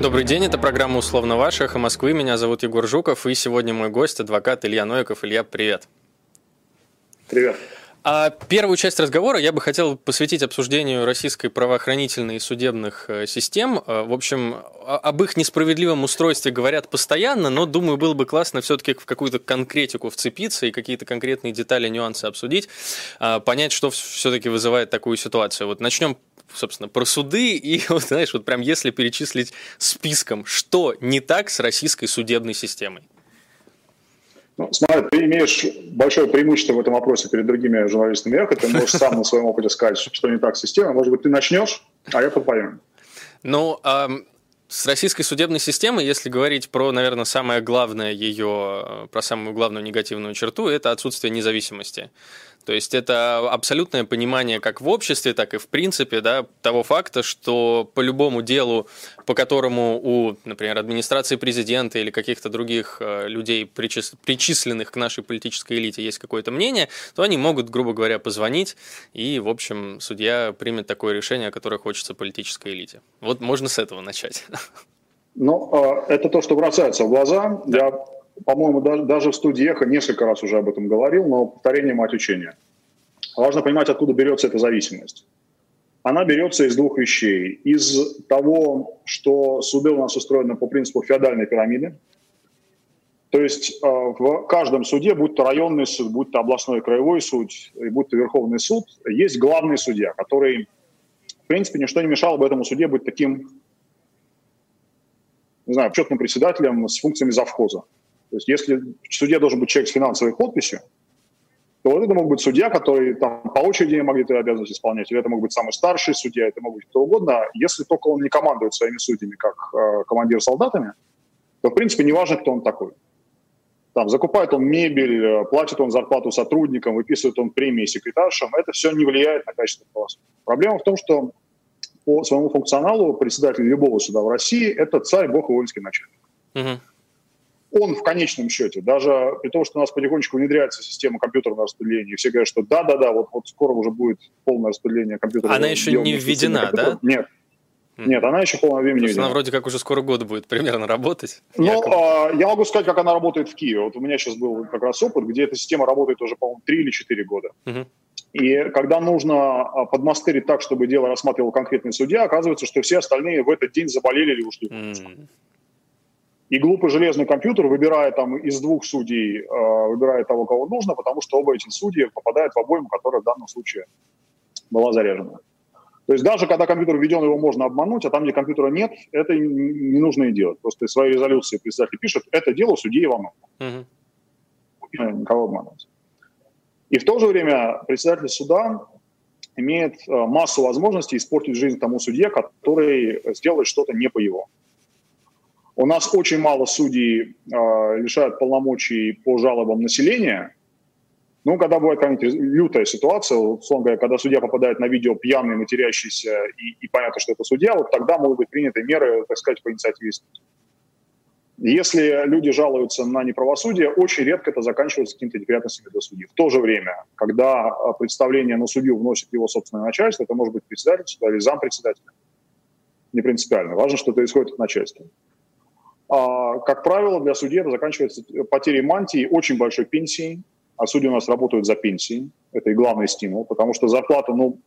Добрый день, это программа «Условно ваша», «Эхо Москвы». Меня зовут Егор Жуков, и сегодня мой гость – адвокат Илья Новиков. Илья, привет. Привет. А первую часть разговора я бы хотел посвятить обсуждению российской правоохранительной и судебных э, систем. Э, в общем, об их несправедливом устройстве говорят постоянно, но, думаю, было бы классно все-таки в какую-то конкретику вцепиться и какие-то конкретные детали, нюансы обсудить, а, понять, что все-таки вызывает такую ситуацию. Вот начнем собственно, про суды, и, вот, знаешь, вот прям если перечислить списком, что не так с российской судебной системой? Ну, смотри, ты имеешь большое преимущество в этом вопросе перед другими журналистами эхо, ты можешь сам на своем опыте сказать, что не так с системой. Может быть, ты начнешь, а я подпоем. Ну, эм, с российской судебной системой, если говорить про, наверное, самое главное ее, про самую главную негативную черту, это отсутствие независимости. То есть это абсолютное понимание как в обществе, так и в принципе да, того факта, что по любому делу, по которому у, например, администрации президента или каких-то других э, людей, причисленных к нашей политической элите, есть какое-то мнение, то они могут, грубо говоря, позвонить, и, в общем, судья примет такое решение, которое хочется политической элите. Вот можно с этого начать. Ну, э, это то, что бросается в глаза. Я по-моему, даже в студии «Эхо» несколько раз уже об этом говорил, но повторение мать учения. Важно понимать, откуда берется эта зависимость. Она берется из двух вещей. Из того, что суды у нас устроены по принципу феодальной пирамиды. То есть э, в каждом суде, будь то районный суд, будь то областной краевой суд, и будь то Верховный суд, есть главный судья, который, в принципе, ничто не мешало бы этому суде быть таким, не знаю, почетным председателем с функциями завхоза. То есть если в суде должен быть человек с финансовой подписью, то вот это мог быть судья, который там по очереди могли эту обязанность исполнять, или это мог быть самый старший судья, это мог быть кто угодно. Если только он не командует своими судьями, как э, командир солдатами, то, в принципе, неважно, кто он такой. Там, закупает он мебель, э, платит он зарплату сотрудникам, выписывает он премии секретаршам, это все не влияет на качество правосудия. Проблема в том, что по своему функционалу председатель любого суда в России – это царь, бог и воинский начальник. Угу он в конечном счете, даже при том, что у нас потихонечку внедряется система компьютерного распределения, все говорят, что да-да-да, вот, вот скоро уже будет полное распределение компьютерного Она еще не введена, да? Нет. Нет, она еще время не введена. Она вроде как уже скоро год будет примерно работать. Ну, а, я могу сказать, как она работает в Киеве. Вот у меня сейчас был как раз опыт, где эта система работает уже, по-моему, 3 или 4 года. Угу. И когда нужно а, подмастерить так, чтобы дело рассматривал конкретный судья, оказывается, что все остальные в этот день заболели или ушли. Mm. И глупый железный компьютер, выбирая там из двух судей, э, выбирает того, кого нужно, потому что оба эти судьи попадают в обойму, которая в данном случае была заряжена. То есть даже когда компьютер введен, его можно обмануть, а там, где компьютера нет, это не нужно и делать. Просто из своей резолюции председатель пишет, это дело судьи Иванова. Угу. Никого обманывать. И в то же время председатель суда имеет э, массу возможностей испортить жизнь тому судье, который сделает что-то не по его. У нас очень мало судей э, лишают полномочий по жалобам населения. Ну, когда бывает какая-нибудь лютая ситуация, условно говоря, когда судья попадает на видео пьяный, матерящийся, и, и понятно, что это судья, вот тогда могут быть приняты меры, так сказать, по инициативе Если люди жалуются на неправосудие, очень редко это заканчивается какими-то неприятностями для судьи. В то же время, когда а, представление на судью вносит его собственное начальство, это может быть председатель суда или зампредседателя, не принципиально. Важно, что это исходит от начальства. А, как правило, для судей это заканчивается потерей мантии очень большой пенсии, а судьи у нас работают за пенсии. Это и главный стимул, потому что зарплата, ну,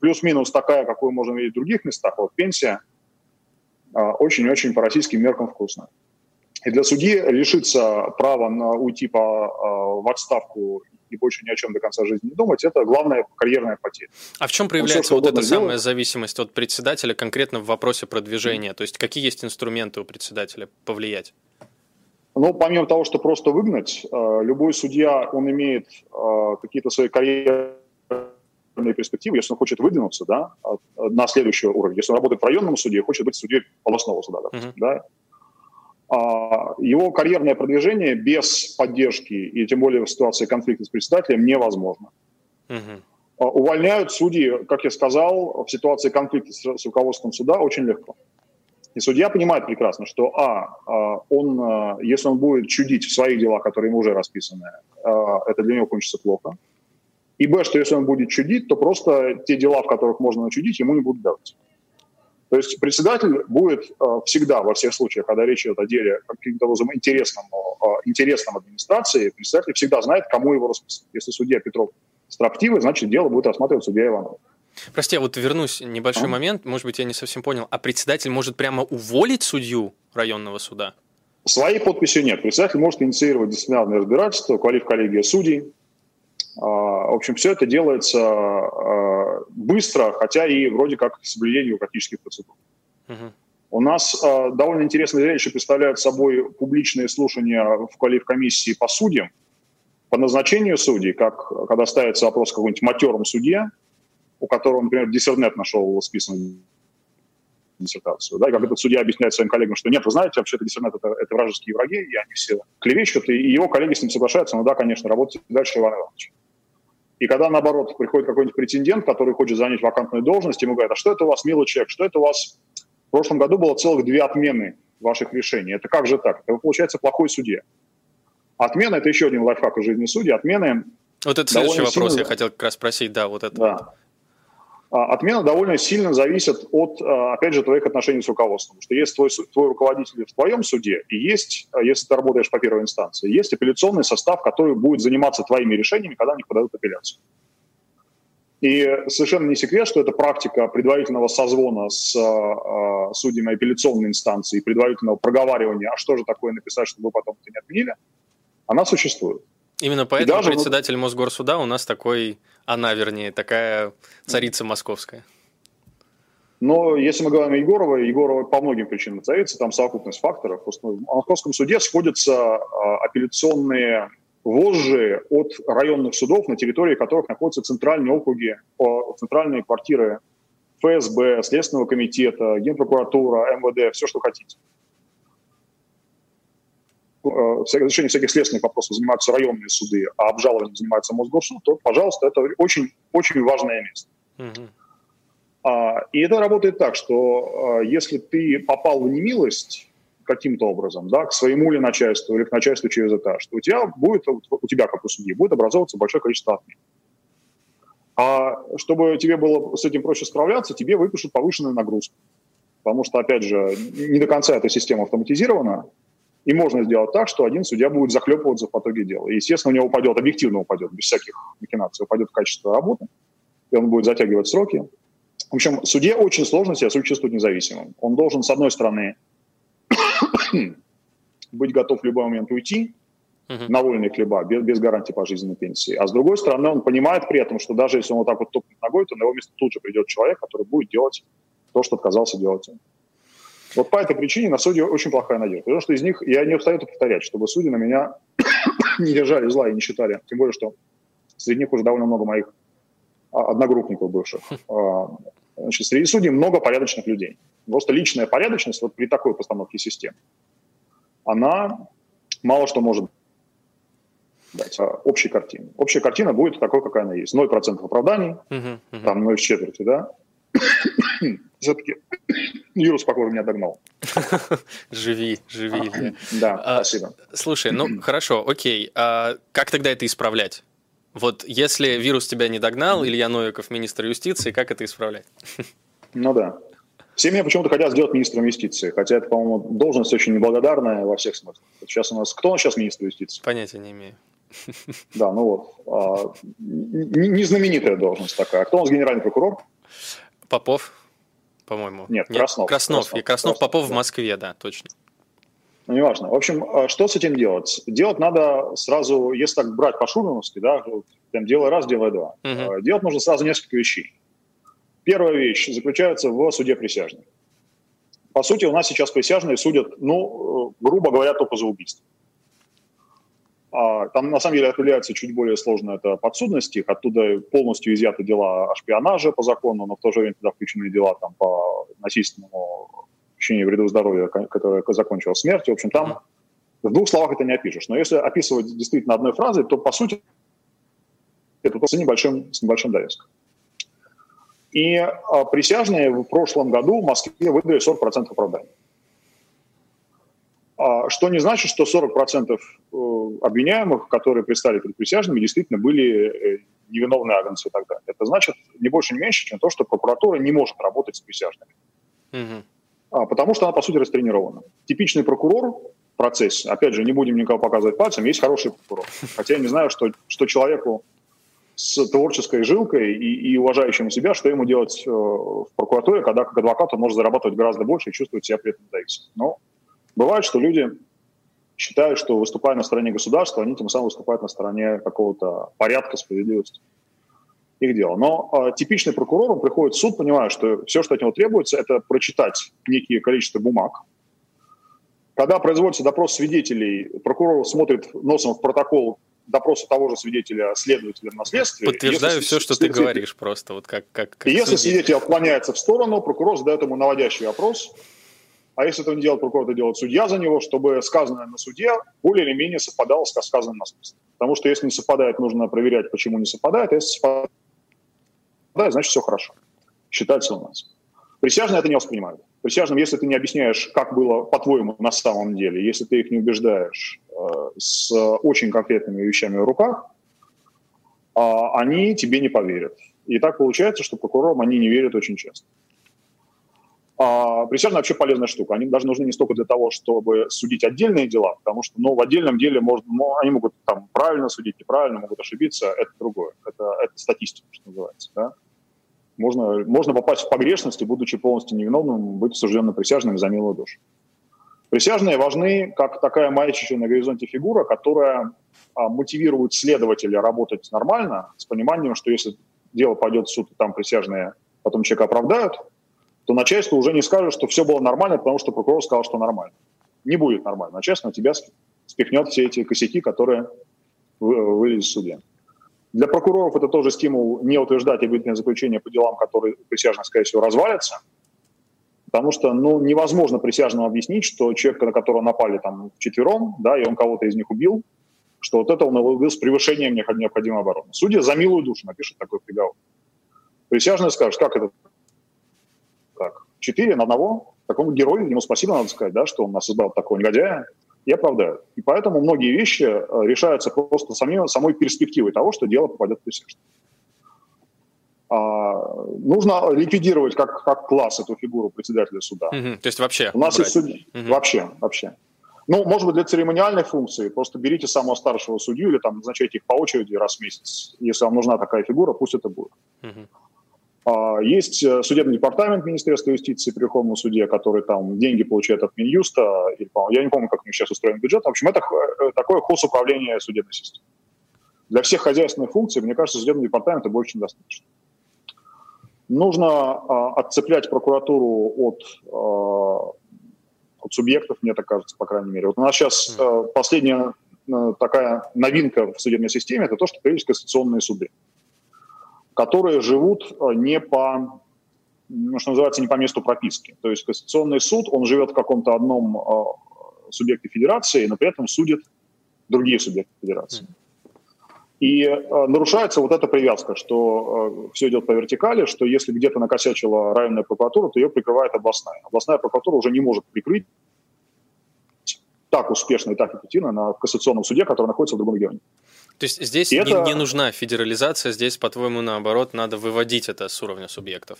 плюс-минус такая, какую можно видеть в других местах, вот пенсия а, очень-очень по российским меркам вкусная. И для судьи лишиться права на уйти по, а, в отставку и больше ни о чем до конца жизни не думать, это главная карьерная потеря. А в чем проявляется вот эта сделать. самая зависимость от председателя конкретно в вопросе продвижения? Mm. То есть какие есть инструменты у председателя повлиять? Ну, помимо того, что просто выгнать, э, любой судья, он имеет э, какие-то свои карьерные перспективы, если он хочет выдвинуться да, на следующий уровень. Если он работает в районном суде, хочет быть судьей областного суда, допустим, uh-huh. да, его карьерное продвижение без поддержки и тем более в ситуации конфликта с председателем невозможно. Угу. Увольняют судьи, как я сказал, в ситуации конфликта с руководством суда очень легко. И судья понимает прекрасно, что а, а он, если он будет чудить в своих делах, которые ему уже расписаны, это для него кончится плохо. И б, что если он будет чудить, то просто те дела, в которых можно начудить, ему не будут давать. То есть председатель будет э, всегда, во всех случаях, когда речь идет о деле каким-то образом интересном, э, интересном администрации, председатель всегда знает, кому его расписать. Если судья Петров строптивый, значит, дело будет рассматривать судья Иванов. Прости, я вот вернусь, небольшой а? момент, может быть, я не совсем понял. А председатель может прямо уволить судью районного суда? Своей подписью нет. Председатель может инициировать дисциплинарное разбирательство, квалиф коллегия судей. А, в общем, все это делается а, быстро, хотя и вроде как соблюдение бюрократических процедур. Угу. У нас э, довольно интересное зрелище представляют собой публичные слушания в квалифкомиссии по судьям, по назначению судей, как когда ставится вопрос какой-нибудь матером судье, у которого, например, диссернет нашел списанную диссертацию, да, и как этот судья объясняет своим коллегам, что нет, вы знаете, вообще это диссернет это, это вражеские враги, и они все клевещут, и его коллеги с ним соглашаются, ну да, конечно, работайте дальше, Иван Иванович. И когда, наоборот, приходит какой-нибудь претендент, который хочет занять вакантную должность, ему говорят, а что это у вас, милый человек, что это у вас... В прошлом году было целых две отмены ваших решений. Это как же так? Это, получается, плохой судья. Отмена – это еще один лайфхак из жизни судьи. Отмены вот это следующий вопрос, сильно... я хотел как раз спросить, да, вот это. Да. А, отмена довольно сильно зависит от, а, опять же, твоих отношений с руководством. Потому что есть твой, твой руководитель в твоем суде, и есть, а, если ты работаешь по первой инстанции, есть апелляционный состав, который будет заниматься твоими решениями, когда они подадут апелляцию. И совершенно не секрет, что эта практика предварительного созвона с э, судьями апелляционной инстанции, предварительного проговаривания, а что же такое написать, чтобы вы потом это не отменили, она существует. Именно поэтому даже председатель. Мосгорсуда у нас такой, она вернее, такая царица московская. Но если мы говорим о Егорова, Егорова по многим причинам царица, там совокупность факторов. В Московском суде сходятся а, апелляционные вожжи от районных судов, на территории которых находятся центральные округи, центральные квартиры ФСБ, Следственного комитета, Генпрокуратура, МВД, все, что хотите. Э, разрешением всяких следственных вопросов занимаются районные суды, а обжалованием занимается Мосгорсуд, то, пожалуйста, это очень, очень важное место. Угу. А, и это работает так, что а, если ты попал в немилость каким-то образом, да, к своему ли начальству или к начальству через этаж, то у тебя будет, у тебя, как у судьи, будет образовываться большое количество отмен. А чтобы тебе было с этим проще справляться, тебе выпишут повышенную нагрузку. Потому что, опять же, не до конца эта система автоматизирована, и можно сделать так, что один судья будет захлепываться в потоке дела. И, естественно, у него упадет, объективно упадет, без всяких махинаций, упадет качество работы, и он будет затягивать сроки. В общем, судье очень сложно себя чувствовать независимым. Он должен, с одной стороны, быть готов в любой момент уйти uh-huh. на вольные хлеба, без, без гарантии пожизненной пенсии. А с другой стороны, он понимает при этом, что даже если он вот так вот топнет ногой, то на его место тут же придет человек, который будет делать то, что отказался делать он. Вот по этой причине на судьи очень плохая надежда. Потому что из них, я не устаю это повторять, чтобы судьи на меня не держали зла и не считали. Тем более, что среди них уже довольно много моих а, одногруппников бывших. А, значит, среди судей много порядочных людей. Просто личная порядочность вот при такой постановке систем, она мало что может дать а, общей картины. Общая картина будет такой, какая она есть. 0% оправданий, uh-huh, uh-huh. там 0 с четверти, да. Все-таки вирус, похоже, меня догнал. Живи, живи. Да, а, спасибо. Слушай, ну хорошо, окей. А как тогда это исправлять? Вот если вирус тебя не догнал, Илья Новиков, министр юстиции, как это исправлять? Ну да. Все меня почему-то хотят сделать министром юстиции, хотя это, по-моему, должность очень неблагодарная во всех смыслах. Сейчас у нас... Кто у нас сейчас министр юстиции? Понятия не имею. Да, ну вот. А, не знаменитая должность такая. Кто у нас генеральный прокурор? Попов, по-моему. Нет, Краснов. Краснов. Краснов, и Краснов, Краснов Попов да. в Москве, да, точно. Ну, неважно. В общем, а что с этим делать? Делать надо сразу, если так брать по-шурмановски, да, прям делай раз, делай два. Угу. Делать нужно сразу несколько вещей. Первая вещь заключается в суде присяжных. По сути, у нас сейчас присяжные судят, ну, э, грубо говоря, только за убийство. А, там на самом деле определяется чуть более сложно это подсудность их, оттуда полностью изъяты дела о шпионаже по закону, но в то же время туда включены дела там, по насильственному причине вреда здоровья, которое закончилось смертью. В общем, там в двух словах это не опишешь. Но если описывать действительно одной фразой, то по сути это с небольшим, с небольшим довеском. И а, присяжные в прошлом году в Москве выдали 40% оправданий. А, что не значит, что 40% э, обвиняемых, которые предстали перед присяжными, действительно были э, невиновные агнцы и так далее. Это значит не больше, не меньше, чем то, что прокуратура не может работать с присяжными. Угу. Потому что она, по сути, растренирована. Типичный прокурор в процессе, опять же, не будем никого показывать пальцем, есть хороший прокурор. Хотя я не знаю, что, что человеку с творческой жилкой и, и уважающим себя, что ему делать э, в прокуратуре, когда как адвокат он может зарабатывать гораздо больше и чувствовать себя при этом зависимым. Но бывает, что люди считают, что выступая на стороне государства, они тем самым выступают на стороне какого-то порядка, справедливости. Их дело. Но э, типичный прокурор, он приходит в суд, понимая, что все, что от него требуется, это прочитать некие количество бумаг. Когда производится допрос свидетелей, прокурор смотрит носом в протокол допроса того же свидетеля следователя на следствии. Подтверждаю если, все, что ты говоришь просто. Вот как, как, как и если свидетель отклоняется в сторону, прокурор задает ему наводящий опрос. А если этого не делает прокурор, это делает судья за него, чтобы сказанное на суде более или менее совпадало с сказанным на следствии. Потому что если не совпадает, нужно проверять, почему не совпадает. А если совпадает, значит все хорошо. Считается у нас. Присяжные это не воспринимают. Присяжным, если ты не объясняешь, как было по-твоему на самом деле, если ты их не убеждаешь э, с очень конкретными вещами в руках, э, они тебе не поверят. И так получается, что прокурорам они не верят очень часто. А присяжные вообще полезная штука. Они даже нужны не столько для того, чтобы судить отдельные дела, потому что ну, в отдельном деле можно, ну, они могут там правильно судить, неправильно, могут ошибиться, это другое. Это, это статистика, что называется. Да? Можно, можно попасть в погрешности, будучи полностью невиновным, быть осужденным присяжным за милую душу. Присяжные важны как такая маячащая на горизонте фигура, которая а, мотивирует следователя работать нормально, с пониманием, что если дело пойдет в суд, и там присяжные потом человека оправдают, то начальство уже не скажет, что все было нормально, потому что прокурор сказал, что нормально. Не будет нормально. Начальство на тебя спихнет все эти косяки, которые вылезли в суде. Для прокуроров это тоже стимул не утверждать обвинительное заключение по делам, которые присяжные, скорее всего, развалятся. Потому что ну, невозможно присяжному объяснить, что человек, на которого напали там четвером, да, и он кого-то из них убил, что вот это он убил с превышением необходимой обороны. Судья за милую душу напишет такой приговор. Присяжный скажет, как это? Четыре на одного? Такому герою, ему спасибо надо сказать, да, что он нас избрал такого негодяя и оправдают. И поэтому многие вещи э, решаются просто самим, самой перспективой того, что дело попадет в присяжных. А, нужно ликвидировать как, как класс эту фигуру председателя суда. Угу, то есть вообще? У нас есть судьи. Угу. Вообще, вообще. Ну, может быть, для церемониальной функции просто берите самого старшего судью или там назначайте их по очереди раз в месяц. Если вам нужна такая фигура, пусть это будет. Угу. Есть э, судебный департамент Министерства юстиции при Верховном суде, который там деньги получает от Минюста. Или, я не помню, как у них сейчас устроен бюджет. В общем, это э, такое хозуправление судебной системы. Для всех хозяйственных функций, мне кажется, судебного департамента больше чем достаточно. Нужно а, отцеплять прокуратуру от, а, от субъектов, мне так кажется, по крайней мере. Вот у нас сейчас а, последняя а, такая новинка в судебной системе – это то, что появились конституционные суды которые живут э, не по, ну, что называется, не по месту прописки. То есть Конституционный суд, он живет в каком-то одном э, субъекте федерации, но при этом судит другие субъекты федерации. И э, нарушается вот эта привязка, что э, все идет по вертикали, что если где-то накосячила районная прокуратура, то ее прикрывает областная. Областная прокуратура уже не может прикрыть так успешно и так эффективно на Конституционном суде, который находится в другом регионе. То есть здесь не, это... не нужна федерализация, здесь, по-твоему, наоборот, надо выводить это с уровня субъектов?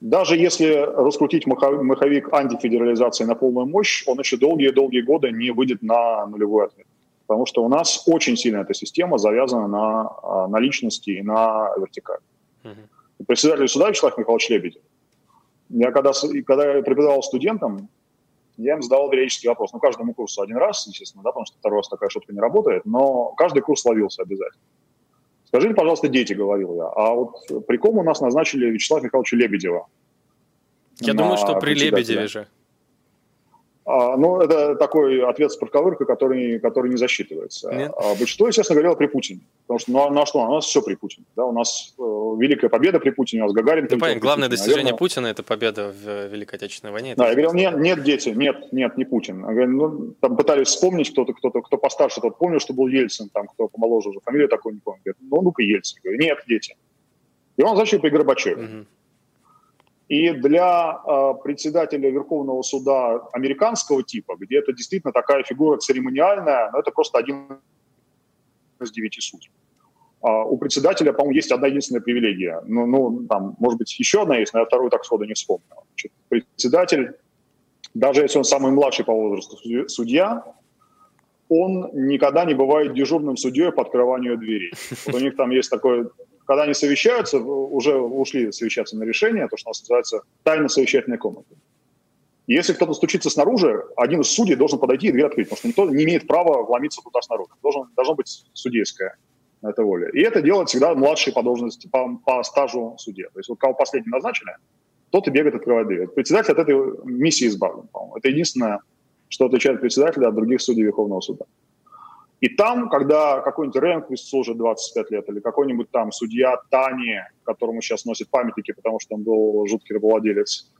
Даже если раскрутить маховик антифедерализации на полную мощь, он еще долгие-долгие годы не выйдет на нулевой ответ. Потому что у нас очень сильно эта система завязана на, а, на личности и на вертикаль. Угу. Председатель суда Вячеслав Михайлович Лебедев. Я когда, когда я преподавал студентам, я им задавал периодический вопрос. Ну, каждому курсу один раз, естественно, да, потому что второй раз такая шутка не работает, но каждый курс ловился обязательно. Скажите, пожалуйста, дети, говорил я, а вот при ком у нас назначили Вячеслава Михайловича Лебедева? Я думаю, что при Лебедеве же. А, ну, это такой ответ с проковыркой, который, который не засчитывается. Нет. А большинство, естественно, говорило при Путине. Потому что, ну, а на что? У нас все при Путине. Да? У нас э, великая победа при Путине, у нас Гагарин... Да, понятно, главное Путине. достижение Наверное... Путина – это победа в э, Великой Отечественной войне. Да, я говорил, нет, нет, дети, нет, нет, не Путин. Я говорю, ну, там пытались вспомнить кто-то, кто-то, кто постарше, тот помнил, что был Ельцин, там, кто помоложе уже, фамилию такой не помню. Говорит, ну, ну-ка, Ельцин. Я говорю, нет, дети. И он зачем при Горбачеве. Угу. И для э, председателя Верховного суда американского типа, где это действительно такая фигура церемониальная, ну, это просто один из девяти судей. А у председателя, по-моему, есть одна единственная привилегия. Ну, ну, там, может быть, еще одна есть, но я вторую так сходу не вспомнил. Значит, председатель, даже если он самый младший по возрасту судья, он никогда не бывает дежурным судьей по открыванию дверей. Вот у них там есть такое, когда они совещаются, уже ушли совещаться на решение, то, что у нас называется тайна совещательной комнаты. Если кто-то стучится снаружи, один из судей должен подойти и дверь открыть, потому что никто не имеет права вломиться туда снаружи. Должен, должно быть на это воля. И это делает всегда младший по должности, по, по стажу судья. То есть вот кого последний назначили, тот и бегает открывать дверь. Председатель от этой миссии избавлен, по-моему. Это единственное, что отличает председателя от других судей Верховного суда. И там, когда какой-нибудь Ренквист служит 25 лет, или какой-нибудь там судья Тани, которому сейчас носят памятники, потому что он был жуткий рабовладелец,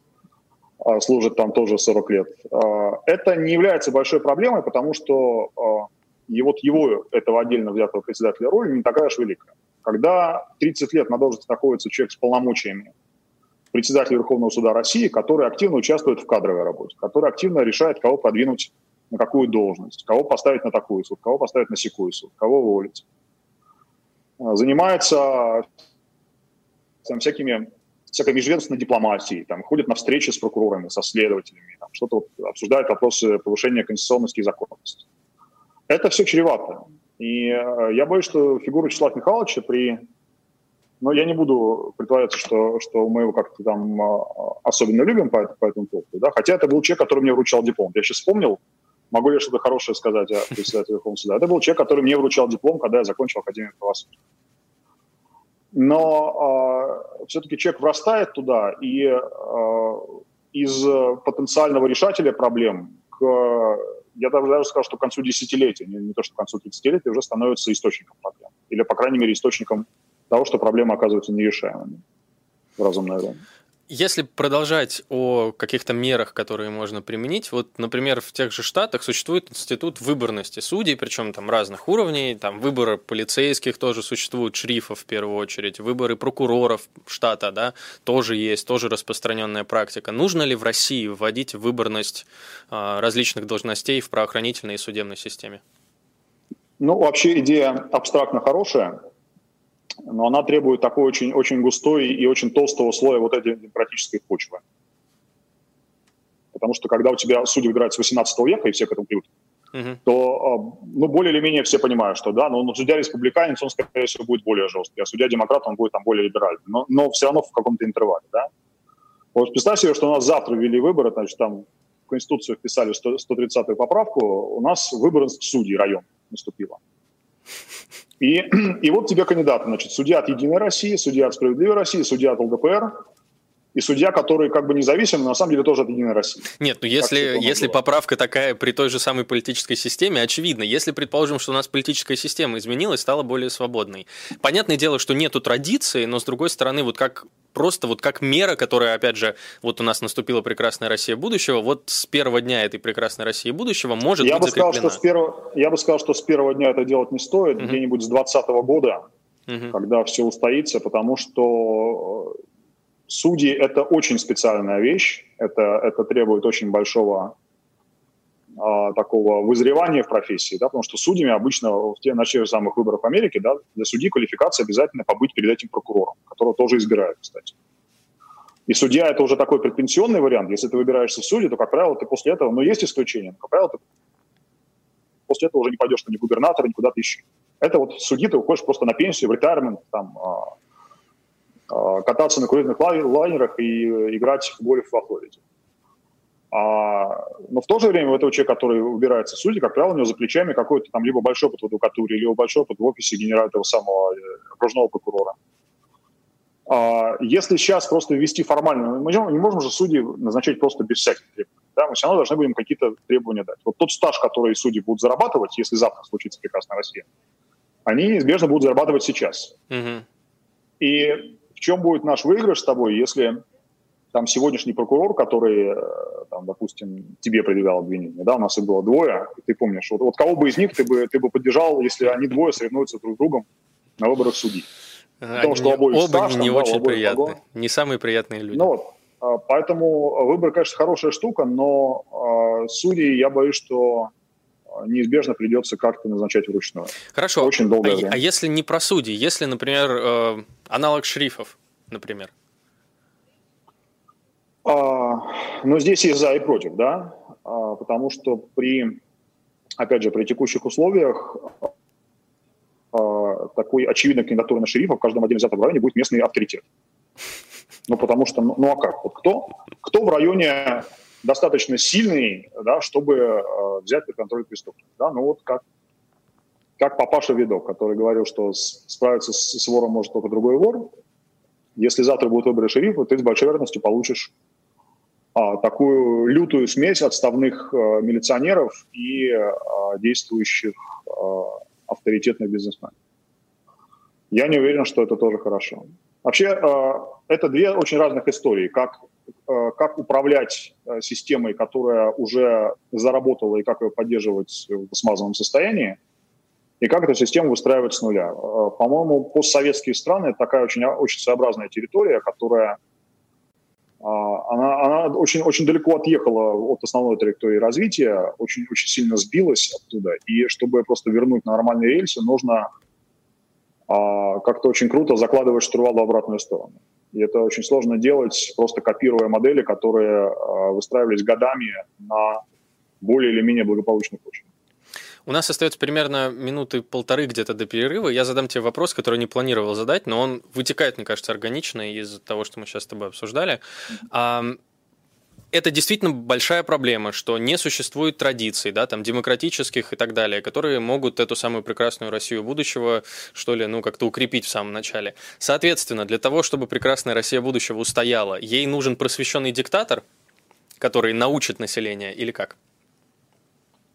а, служит там тоже 40 лет, а, это не является большой проблемой, потому что а, и вот его, этого отдельно взятого председателя роли, не такая уж великая. Когда 30 лет на должности находится человек с полномочиями председателя Верховного суда России, который активно участвует в кадровой работе, который активно решает, кого подвинуть на какую должность, кого поставить на такую суд, кого поставить на секую суд, кого уволить. Занимается там, всякими всякой межведомственной дипломатией, там, ходит на встречи с прокурорами, со следователями, там, что-то вот, обсуждает вопросы повышения конституционности и законности это все чревато. И э, я боюсь, что фигура Вячеслава Михайловича при... Но я не буду притворяться, что, что мы его как-то там э, особенно любим по, по этому поводу. Да? Хотя это был человек, который мне вручал диплом. Я сейчас вспомнил, могу ли что-то хорошее сказать о председателе Верховного суда. Это был человек, который мне вручал диплом, когда я закончил Академию правосудия. Но э, все-таки человек врастает туда, и э, из потенциального решателя проблем к я даже, даже скажу, что к концу десятилетия, не, не то что к концу 30-летия, уже становится источником проблем. Или, по крайней мере, источником того, что проблемы оказываются нерешаемыми в разумное время. Если продолжать о каких-то мерах, которые можно применить, вот, например, в тех же Штатах существует институт выборности судей, причем там разных уровней, там выборы полицейских тоже существуют, шрифов в первую очередь, выборы прокуроров штата, да, тоже есть, тоже распространенная практика. Нужно ли в России вводить выборность а, различных должностей в правоохранительной и судебной системе? Ну, вообще идея абстрактно хорошая, но она требует такой очень, очень густой и очень толстого слоя вот этой демократической почвы. Потому что когда у тебя судьи выбирают с 18 века, и все к этому привыкли, uh-huh. то а, ну, более или менее все понимают, что да, но ну, судья республиканец, он, скорее всего, будет более жесткий, а судья демократ, он будет там более либеральный, но, но все равно в каком-то интервале. Да? Вот представь себе, что у нас завтра ввели выборы, значит, там в Конституцию вписали 130-ю поправку, у нас выборы судей район наступило. И, и вот тебе кандидаты, значит, судья от «Единой России», судья от «Справедливой России», судья от ЛДПР, и судья, который как бы независим, но на самом деле тоже от «Единой России». Нет, ну если, если поправка такая при той же самой политической системе, очевидно, если предположим, что у нас политическая система изменилась, стала более свободной. Понятное дело, что нету традиции, но с другой стороны, вот как просто вот как мера, которая, опять же, вот у нас наступила прекрасная Россия будущего, вот с первого дня этой прекрасной России будущего может я быть бы сказал, что с первого, Я бы сказал, что с первого дня это делать не стоит, угу. где-нибудь с 2020 года, угу. когда все устоится, потому что судьи – это очень специальная вещь, это, это требует очень большого а, такого вызревания в профессии, да, потому что судьями обычно в те, на тех самых выборах в Америке да, для судьи квалификация обязательно побыть перед этим прокурором, которого тоже избирают, кстати. И судья – это уже такой предпенсионный вариант. Если ты выбираешься в судьи, то, как правило, ты после этого, ну, есть исключения, но, как правило, ты после этого уже не пойдешь ни губернатора, ни куда-то еще. Это вот судьи ты уходишь просто на пенсию, в ретайрмент, там, а, кататься на круизных лайнерах и играть в гольф во Флориде. А, но в то же время у этого человека, который выбирается в судьи, как правило, у него за плечами какой-то там либо большой опыт в адвокатуре, либо большой опыт в офисе генерального этого самого э, окружного прокурора. А, если сейчас просто ввести формально, мы не можем же судьи назначать просто без всяких требований. Да? Мы все равно должны будем какие-то требования дать. Вот тот стаж, который судьи будут зарабатывать, если завтра случится прекрасная Россия, они неизбежно будут зарабатывать сейчас. Угу. И в чем будет наш выигрыш с тобой, если там сегодняшний прокурор, который, э, там, допустим, тебе предъявлял обвинение, да, у нас их было двое, и ты помнишь, вот, вот кого бы из них ты бы, ты бы поддержал, если они двое соревнуются друг с другом на выборах судей? Потому что обоих оба стаж, не там, очень да, приятные, погон. не самые приятные люди. Ну вот, а, поэтому выбор, конечно, хорошая штука, но э, судьи, я боюсь, что неизбежно придется как-то назначать вручную. Хорошо. Очень долгое а, время. А если не про судьи, если, например, э, аналог шрифов, например? А, ну, здесь есть за и против, да, а, потому что при, опять же, при текущих условиях а, такой очевидной кандидатуры на шерифа в каждом отдельно взятом районе будет местный авторитет. Ну, потому что, ну, ну а как? Вот кто, кто в районе достаточно сильный, да, чтобы э, взять под контроль преступность? Да? Ну вот как, как папаша Видок, который говорил, что справиться с, с вором может только другой вор. Если завтра будет выборы шерифа, ты с большой вероятностью получишь а, такую лютую смесь отставных а, милиционеров и а, действующих а, авторитетных бизнесменов. Я не уверен, что это тоже хорошо. Вообще, а, это две очень разных истории. Как, как управлять а, системой, которая уже заработала, и как ее поддерживать в смазанном состоянии, и как эту систему выстраивать с нуля. По-моему, постсоветские страны – это такая очень, очень своеобразная территория, которая она, она очень, очень далеко отъехала от основной траектории развития, очень, очень сильно сбилась оттуда. И чтобы просто вернуть на нормальные рельсы, нужно как-то очень круто закладывать штурвал в обратную сторону. И это очень сложно делать, просто копируя модели, которые а, выстраивались годами на более или менее благополучных почвах. У нас остается примерно минуты полторы где-то до перерыва. Я задам тебе вопрос, который не планировал задать, но он вытекает, мне кажется, органично из того, что мы сейчас с тобой обсуждали это действительно большая проблема, что не существует традиций, да, там, демократических и так далее, которые могут эту самую прекрасную Россию будущего, что ли, ну, как-то укрепить в самом начале. Соответственно, для того, чтобы прекрасная Россия будущего устояла, ей нужен просвещенный диктатор, который научит население, или как?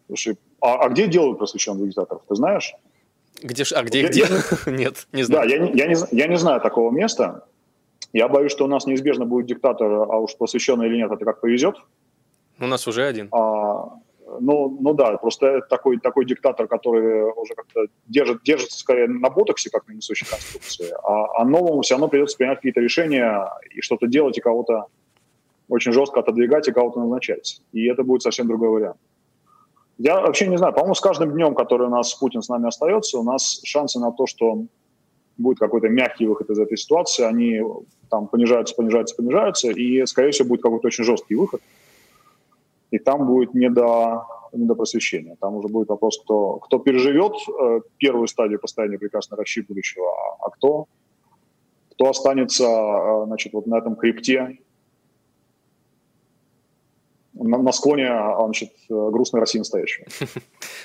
Слушай, а, а где делают просвещенных диктаторов, ты знаешь? Где, а где делают? Нет, не знаю. Да, я, я, не, я не знаю такого места. Я боюсь, что у нас неизбежно будет диктатор, а уж посвященный или нет, это как повезет. У нас уже один. А, ну, ну да, просто такой, такой диктатор, который уже как-то держит, держится скорее на ботоксе, как на несущей конструкции, а, а новому все равно придется принять какие-то решения и что-то делать, и кого-то очень жестко отодвигать, и кого-то назначать. И это будет совсем другой вариант. Я вообще не знаю, по-моему, с каждым днем, который у нас Путин с нами остается, у нас шансы на то, что будет какой-то мягкий выход из этой ситуации, они там понижаются, понижаются, понижаются, и, скорее всего, будет какой-то очень жесткий выход. И там будет не до, не до просвещения. Там уже будет вопрос, кто, кто переживет э, первую стадию постоянно прекрасной России будущего, а, а кто, кто останется э, значит, вот на этом крипте на, на склоне а, значит, грустной России настоящего.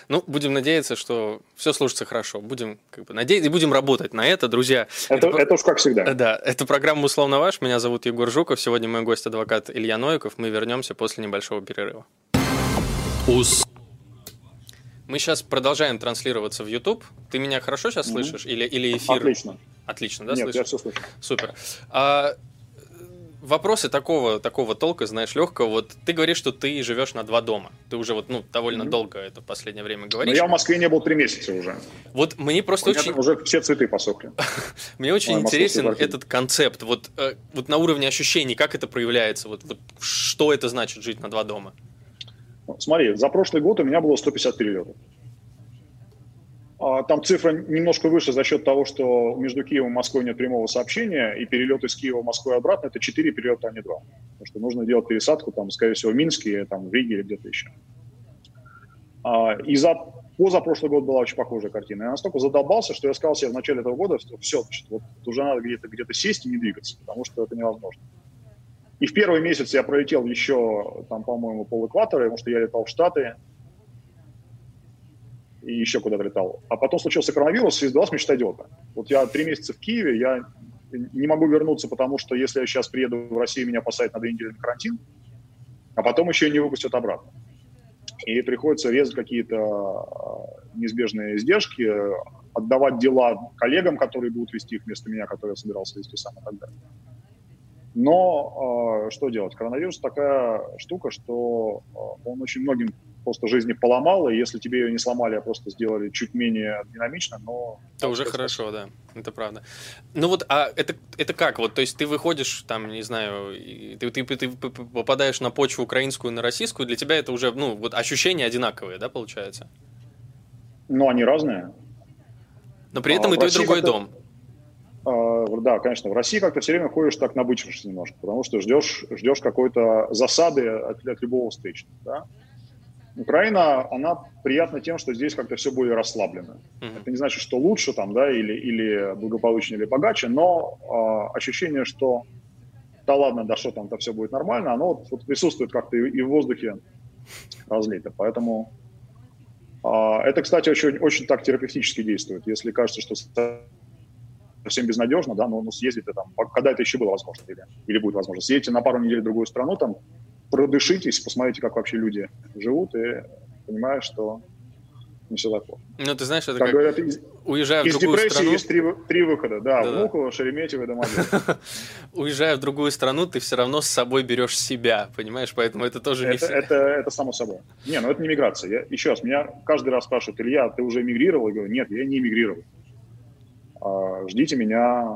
Ну, будем надеяться, что все сложится хорошо. Будем как бы надеяться и будем работать на это, друзья. Это, это, это уж как всегда. Да, это программа «Условно ваш». Меня зовут Егор Жуков. Сегодня мой гость адвокат Илья Новиков. Мы вернемся после небольшого перерыва. Ус. Мы сейчас продолжаем транслироваться в YouTube. Ты меня хорошо сейчас mm-hmm. слышишь? Или, или эфир? Отлично. Отлично, да, Нет, слышишь? я все слышу. Супер. А, вопросы такого, такого толка, знаешь, легкого. Вот ты говоришь, что ты живешь на два дома. Ты уже вот, ну, довольно mm-hmm. долго это в последнее время говоришь. Но я в Москве не был три месяца уже. Вот мне просто очень... уже все цветы посохли. мне очень интересен этот концепт. Вот, э, вот на уровне ощущений, как это проявляется? Вот, вот что это значит жить на два дома? Смотри, за прошлый год у меня было 150 перелетов. А, там цифра немножко выше за счет того, что между Киевом и Москвой нет прямого сообщения, и перелет из Киева в Москву и обратно – это 4 перелета, а не 2. Потому что нужно делать пересадку, там, скорее всего, в Минске, там, в Риге или где-то еще. А, и за, позапрошлый год была очень похожая картина. Я настолько задолбался, что я сказал себе в начале этого года, что все, значит, вот уже надо где-то где сесть и не двигаться, потому что это невозможно. И в первый месяц я пролетел еще, там, по-моему, пол экватора, потому что я летал в Штаты, и еще куда-то летал. А потом случился коронавирус, и сдалась мечта идиота. Вот я три месяца в Киеве, я не могу вернуться, потому что если я сейчас приеду в Россию, меня посадят на две недели на карантин, а потом еще и не выпустят обратно. И приходится резать какие-то а, неизбежные издержки, отдавать дела коллегам, которые будут вести их вместо меня, которые я собирался вести сам и так далее. Но э, что делать? Коронавирус такая штука, что э, он очень многим просто жизни поломал, и если тебе ее не сломали, а просто сделали чуть менее динамично, но... Это уже хорошо, да, это правда. Ну вот, а это, это как? Вот, то есть ты выходишь, там, не знаю, ты, ты, ты попадаешь на почву украинскую, на российскую, для тебя это уже, ну, вот ощущения одинаковые, да, получается? Ну, они разные. Но при этом а, и то, и другой дом. А, да, конечно. В России как-то все время ходишь так набычившись немножко, потому что ждешь, ждешь какой-то засады от, от любого встречного. Да? Украина, она приятна тем, что здесь как-то все более расслаблено. Mm-hmm. Это не значит, что лучше там, да, или, или благополучнее, или богаче, но э, ощущение, что да ладно, да что там-то все будет нормально, оно вот, вот присутствует как-то и, и в воздухе разлито. Поэтому э, это, кстати, очень, очень так терапевтически действует. Если кажется, что совсем безнадежно, да, но ну, съездите там, когда это еще было возможно или, или будет возможно. Съездите на пару недель в другую страну, там, продышитесь, посмотрите, как вообще люди живут, и понимаешь, что не все так плохо. Ну, ты знаешь, это как, как говорят, из, уезжая из в другую депрессии страну... есть три, три выхода, да, да Внуково, Шереметьево и Домодедово. Уезжая в другую страну, ты все равно с собой берешь себя, понимаешь, поэтому это тоже это, не... Это, это само собой. Не, ну это не миграция. Я, еще раз, меня каждый раз спрашивают, Илья, ты уже эмигрировал? Я говорю, нет, я не эмигрировал. А, ждите меня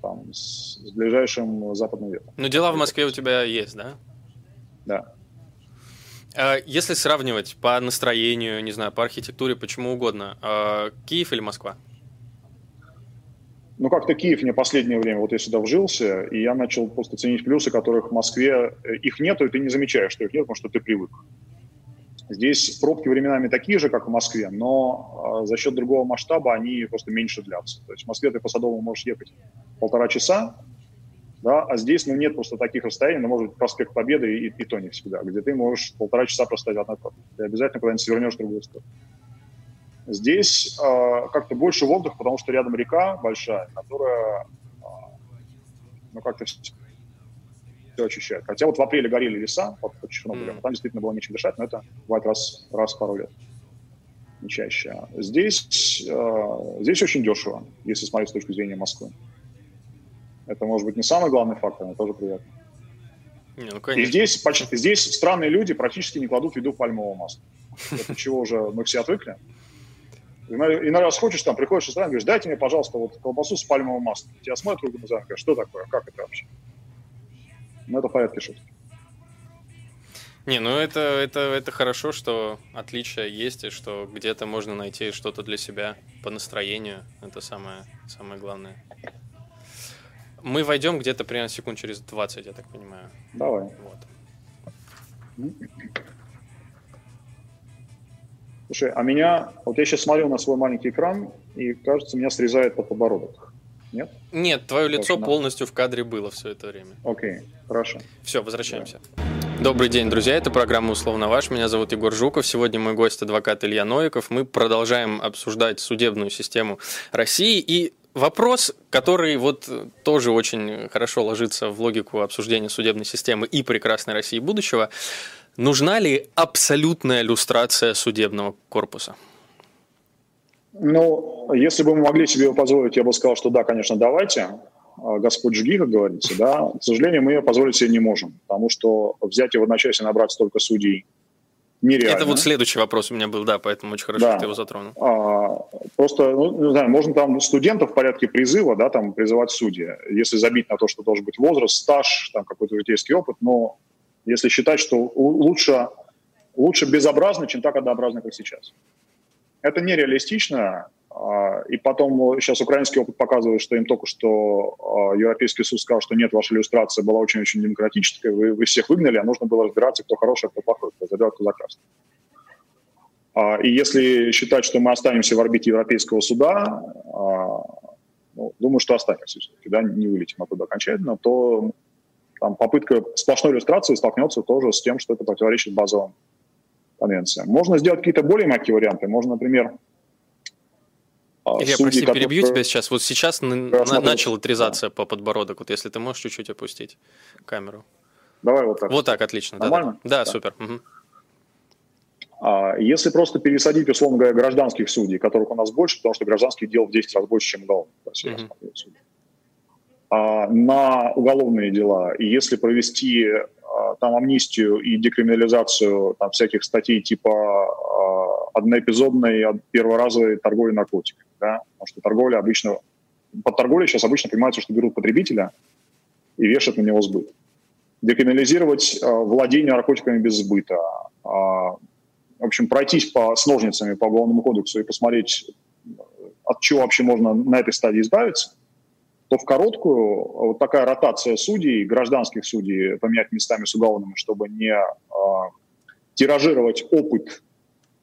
там, с, с ближайшим западным ветром. Ну, дела в Москве у тебя есть, да? Да. А, если сравнивать по настроению, не знаю, по архитектуре, почему угодно, а, Киев или Москва? Ну, как-то Киев мне последнее время, вот я сюда вжился, и я начал просто ценить плюсы, которых в Москве, э, их нету, и ты не замечаешь, что их нет, потому что ты привык. Здесь пробки временами такие же, как в Москве, но э, за счет другого масштаба они просто меньше длятся. То есть в Москве ты по Садовому можешь ехать полтора часа, да, а здесь ну, нет просто таких расстояний, ну, может быть, проспект Победы и, и то не всегда, где ты можешь полтора часа простоять одной пробке. Ты обязательно куда-нибудь свернешь в другую сторону. Здесь э, как-то больше воздуха, потому что рядом река большая, которая э, ну, как-то все очищает. Хотя вот в апреле горели леса под, под Чернобылем, mm. там действительно было нечем дышать, но это бывает раз, раз в пару лет, не чаще. Здесь, э, здесь очень дешево, если смотреть с точки зрения Москвы. Это может быть не самый главный фактор, но тоже приятно. Не, ну, И здесь, почти, здесь странные люди практически не кладут в еду пальмового масла. Это чего уже мы все отвыкли. Иногда раз хочешь, там приходишь в ресторан, говоришь, дайте мне, пожалуйста, вот колбасу с пальмовым маслом. Тебя смотрят кругом глазами, говорят, что такое, как это вообще? Ну, это в порядке шутки. Не, ну это, это, это хорошо, что отличия есть, и что где-то можно найти что-то для себя по настроению. Это самое, самое главное. Мы войдем где-то примерно секунд через 20, я так понимаю. Давай. Вот. Слушай, а меня, вот я сейчас смотрю на свой маленький экран, и кажется, меня срезает под подбородок. Нет? Нет, твое лицо Точно. полностью в кадре было все это время. Окей, хорошо. Все, возвращаемся. Да. Добрый день, друзья. Это программа «Условно ваш». Меня зовут Егор Жуков. Сегодня мой гость – адвокат Илья Новиков. Мы продолжаем обсуждать судебную систему России. И вопрос, который вот тоже очень хорошо ложится в логику обсуждения судебной системы и прекрасной России будущего. Нужна ли абсолютная иллюстрация судебного корпуса? Ну, если бы мы могли себе ее позволить, я бы сказал, что да, конечно, давайте. А, Господь жги, как говорится, да. К сожалению, мы ее позволить себе не можем, потому что взять его в одночасье набрать столько судей нереально. Это вот следующий вопрос у меня был, да, поэтому очень хорошо, да. ты его затронул. А, просто, ну, не знаю, можно там студентов в порядке призыва, да, там призывать судьи, если забить на то, что должен быть возраст, стаж, там какой-то житейский опыт, но если считать, что лучше, лучше безобразно, чем так однообразно, как сейчас. Это нереалистично, и потом сейчас украинский опыт показывает, что им только что а, Европейский суд сказал, что нет, ваша иллюстрация была очень-очень демократическая, вы, вы всех выгнали, а нужно было разбираться, кто хороший, а кто плохой, кто за кто за красный. А, и если считать, что мы останемся в орбите Европейского суда, ну, думаю, что останемся все-таки, да, не вылетим оттуда окончательно, то там, попытка сплошной иллюстрации столкнется тоже с тем, что это противоречит базовым конвенциям. Можно сделать какие-то более мягкие варианты. Можно, например, а, я, судьи, прости, которые... перебью тебя сейчас. Вот сейчас на, начала отрезаться да. по подбородок. Вот если ты можешь чуть-чуть опустить камеру. Давай вот так. Вот так, отлично. Нормально? Да, да. да супер. Угу. А, если просто пересадить, условно говоря, гражданских судей, которых у нас больше, потому что гражданских дел в 10 раз больше, чем уголовных, угу. а, на уголовные дела, и если провести а, там амнистию и декриминализацию там, всяких статей типа а, одноэпизодной, перворазовой торговли наркотиками, да, потому что торговля обычно, под торговлей сейчас обычно понимается, что берут потребителя и вешают на него сбыт. Декриминализировать э, владение наркотиками без сбыта. Э, в общем, пройтись по, с ножницами по Уголовному кодексу и посмотреть, от чего вообще можно на этой стадии избавиться, то в короткую вот такая ротация судей, гражданских судей, поменять местами с уголовными, чтобы не э, тиражировать опыт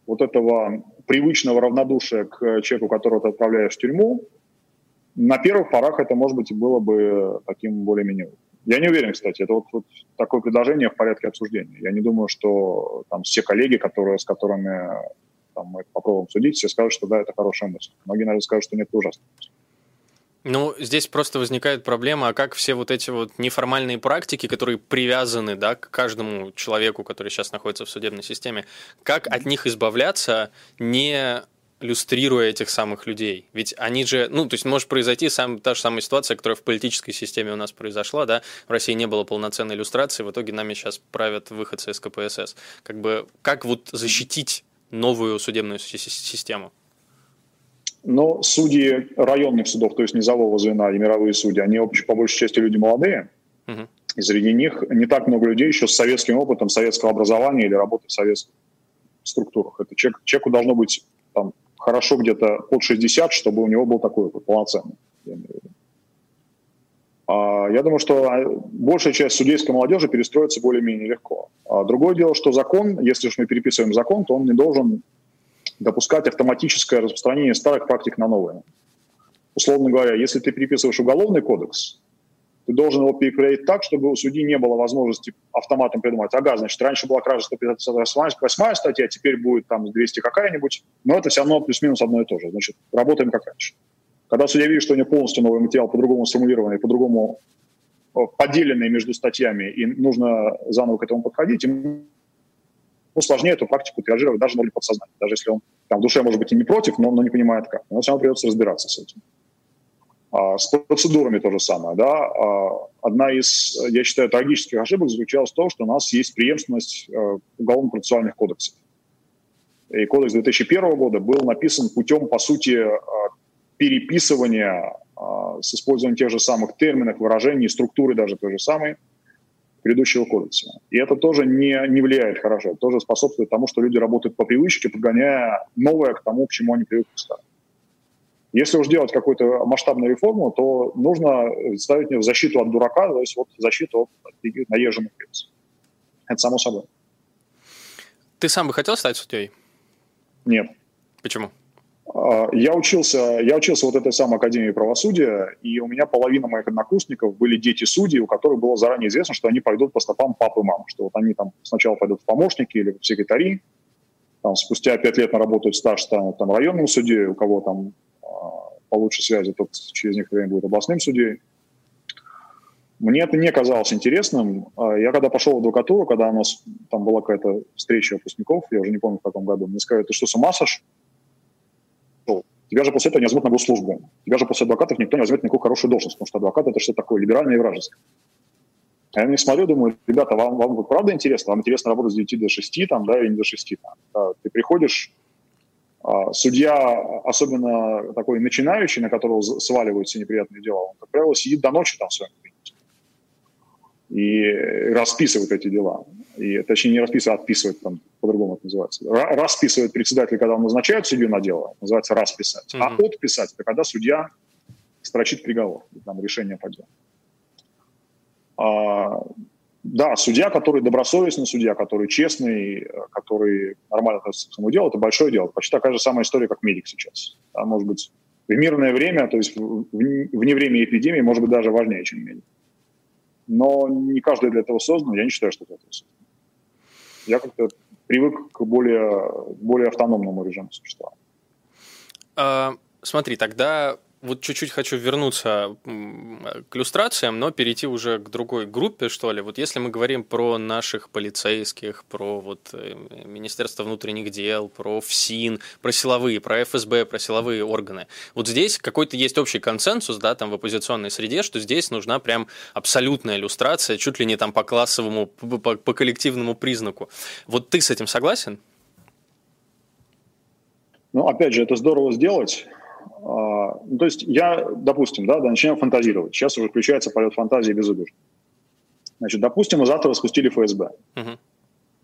вот этого привычного равнодушия к человеку, которого ты отправляешь в тюрьму, на первых порах это, может быть, было бы таким более-менее. Я не уверен, кстати, это вот, вот такое предложение в порядке обсуждения. Я не думаю, что там все коллеги, которые, с которыми там, мы попробуем судить, все скажут, что да, это хорошая мысль. Многие, наверное, скажут, что нет, это ужасно. Ну, здесь просто возникает проблема, а как все вот эти вот неформальные практики, которые привязаны, да, к каждому человеку, который сейчас находится в судебной системе, как от них избавляться, не люстрируя этих самых людей. Ведь они же, ну, то есть может произойти сам, та же самая ситуация, которая в политической системе у нас произошла, да, в России не было полноценной иллюстрации, в итоге нами сейчас правят выходцы из КПСС. Как бы, как вот защитить новую судебную систему? Но судьи районных судов, то есть низового звена и мировые судьи, они по большей части люди молодые, угу. и среди них не так много людей еще с советским опытом советского образования или работы в советских структурах. Это человек, человеку должно быть там, хорошо где-то под 60, чтобы у него был такой опыт полноценный. Я, а, думаю, что а, большая часть судейской молодежи перестроится более-менее легко. А другое дело, что закон, если уж мы переписываем закон, то он не должен допускать автоматическое распространение старых практик на новые. Условно говоря, если ты переписываешь уголовный кодекс, ты должен его перепроверить так, чтобы у судьи не было возможности автоматом придумать, ага, значит, раньше была кража 158 статья, теперь будет там 200 какая-нибудь, но это все равно плюс-минус одно и то же. Значит, работаем как раньше. Когда судья видит, что у него полностью новый материал по-другому сформулированный, по-другому э, поделенный между статьями, и нужно заново к этому подходить, ему сложнее эту практику тиражировать даже на уровне подсознания. Даже если он там, в душе, может быть, и не против, но, но не понимает как. Но все равно придется разбираться с этим. А, с процедурами то же самое. Да? А, одна из, я считаю, трагических ошибок заключалась в том, что у нас есть преемственность э, уголовно-процессуальных кодексов. И кодекс 2001 года был написан путем, по сути, э, переписывания с использованием тех же самых терминов, выражений, структуры даже той же самой предыдущего кодекса. И это тоже не, не влияет хорошо, это тоже способствует тому, что люди работают по привычке, подгоняя новое к тому, к чему они привыкли старым. Если уж делать какую-то масштабную реформу, то нужно ставить в защиту от дурака, то есть вот защиту от наезженных лиц. Это само собой. Ты сам бы хотел стать судьей? Нет. Почему? А, я учился, я учился вот этой самой Академии правосудия, и у меня половина моих однокурсников были дети судей, у которых было заранее известно, что они пойдут по стопам папы и мамы, что вот они там сначала пойдут в помощники или в секретари, там, спустя пять лет наработают стаж станут там районным судьей, у кого там получше связи, тот через некоторое время будет областным судьей. Мне это не казалось интересным. А я когда пошел в адвокатуру, когда у нас там была какая-то встреча выпускников, я уже не помню в каком году, мне сказали, ты что, с ума сошел? Тебя же после этого не возьмут на госслужбу. Тебя же после адвокатов никто не возьмет никакую хорошую должность, потому что адвокат – это что такое либеральное и вражеское. Я на них смотрю, думаю, ребята, вам, вам правда интересно? Вам интересно работать с 9 до 6, там, да, или не до 6? Там. Да, ты приходишь а, судья, особенно такой начинающий, на которого сваливаются неприятные дела, он, как правило, сидит до ночи там в своем кабинете и расписывает эти дела. И, точнее, не расписывает, а отписывает, там, по-другому это называется. Расписывает председатель, когда он назначает судью на дело, называется расписать. Mm-hmm. А отписать – это когда судья строчит приговор, там, решение по делу. А, да, судья, который добросовестный судья, который честный, который нормально относится к своему делу, это большое дело. Почти такая же самая история, как медик сейчас. Да, может быть, в мирное время, то есть вне время эпидемии, может быть, даже важнее, чем медик. Но не каждый для этого создан, я не считаю, что это создан. Я как-то привык к более, более автономному режиму существования. А, смотри, тогда вот чуть-чуть хочу вернуться к иллюстрациям, но перейти уже к другой группе, что ли. Вот если мы говорим про наших полицейских, про вот э, Министерство внутренних дел, про ФСИН, про силовые, про ФСБ, про силовые органы. Вот здесь какой-то есть общий консенсус, да, там в оппозиционной среде, что здесь нужна прям абсолютная иллюстрация, чуть ли не там по классовому, по, по коллективному признаку. Вот ты с этим согласен? Ну, опять же, это здорово сделать. А, ну, то есть я, допустим, да, да, начинаем фантазировать. Сейчас уже включается полет фантазии безудержно. Значит, допустим, мы завтра спустили ФСБ. Угу.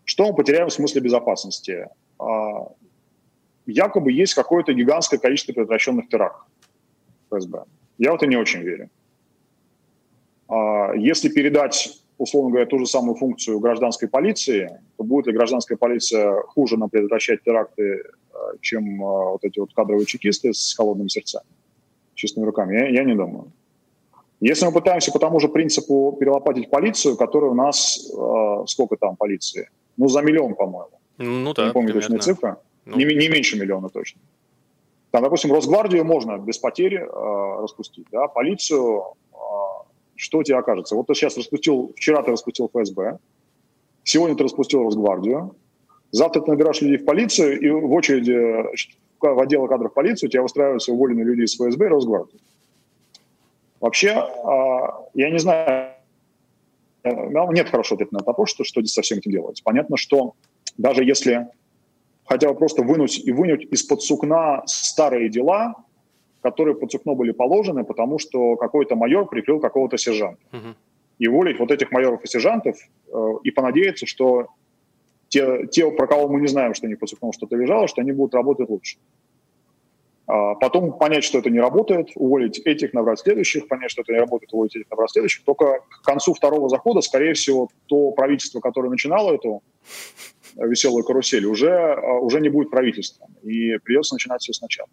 Что мы потеряем в смысле безопасности? А, якобы есть какое-то гигантское количество предотвращенных терактов ФСБ. Я в это не очень верю. Если передать, условно говоря, ту же самую функцию гражданской полиции, то будет ли гражданская полиция хуже нам предотвращать теракты, чем вот эти вот кадровые чекисты с холодными сердцами, чистыми руками? Я, я не думаю. Если мы пытаемся по тому же принципу перелопатить полицию, которая у нас, э, сколько там полиции? Ну, за миллион, по-моему. Ну да, Не помню точную цифру. Ну. Не, не меньше миллиона точно. Там, допустим, Росгвардию можно без потери э, распустить, да, полицию, э, что тебе окажется? Вот ты сейчас распустил, вчера ты распустил ФСБ, сегодня ты распустил Росгвардию, завтра ты набираешь людей в полицию, и в очереди в отдел кадров полиции у тебя выстраиваются уволенные люди из ФСБ и Росгвардии. Вообще, а, я не знаю, нет хорошего ответа на этот вопрос, что, что здесь со всем этим делать. Понятно, что даже если хотя бы просто вынуть и вынуть из-под сукна старые дела, которые под сукно были положены, потому что какой-то майор прикрыл какого-то сержанта. Угу. И уволить вот этих майоров и сержантов э, и понадеяться, что те, те, про кого мы не знаем, что под сукном что-то лежало, что они будут работать лучше. А потом понять, что это не работает, уволить этих, набрать следующих, понять, что это не работает, уволить этих, набрать следующих. Только к концу второго захода, скорее всего, то правительство, которое начинало эту веселую карусель, уже, а, уже не будет правительством. И придется начинать все сначала.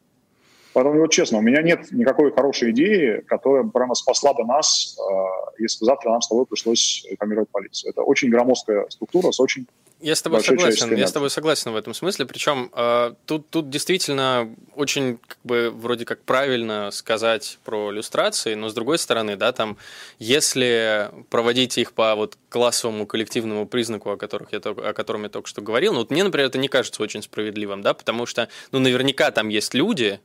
Поэтому, вот честно, у меня нет никакой хорошей идеи, которая прямо спасла бы нас, а, если завтра нам с тобой пришлось реформировать полицию. Это очень громоздкая структура с очень я с тобой согласен, я с тобой согласен в этом смысле. Причем э, тут, тут действительно очень как бы вроде как правильно сказать про иллюстрации, но с другой стороны, да, там, если проводить их по вот классовому коллективному признаку, о, которых я, о котором я только что говорил, ну вот мне, например, это не кажется очень справедливым, да, потому что, ну, наверняка там есть люди,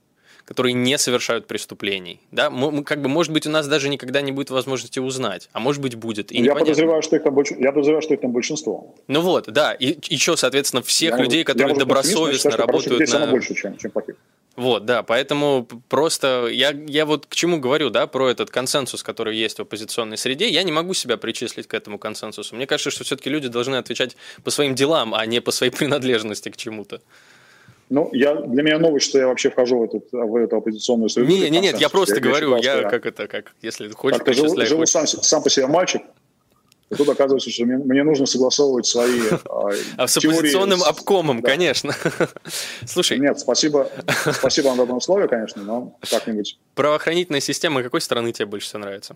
которые не совершают преступлений. Да? Мы, как бы, может быть, у нас даже никогда не будет возможности узнать, а может быть, будет. И я, подозреваю, что их там больш... я подозреваю, что их там большинство. Ну вот, да. И еще, соответственно, всех я людей, которые добросовестно работают на... больше, чем, чем плохих. Вот, да, поэтому просто я, я вот к чему говорю, да, про этот консенсус, который есть в оппозиционной среде, я не могу себя причислить к этому консенсусу. Мне кажется, что все-таки люди должны отвечать по своим делам, а не по своей принадлежности к чему-то. Ну, я, для меня новость, что я вообще вхожу в, этот, в эту оппозиционную среду. Не, не, нет, я просто я говорю, я, я как это, как, если хочешь, как жил, жил сам, сам по себе мальчик, и тут оказывается, что мне, мне нужно согласовывать свои а, А с оппозиционным обкомом, да. конечно. Слушай. Нет, спасибо, спасибо вам добром слове, конечно, но как-нибудь. Правоохранительная система какой страны тебе больше всего нравится?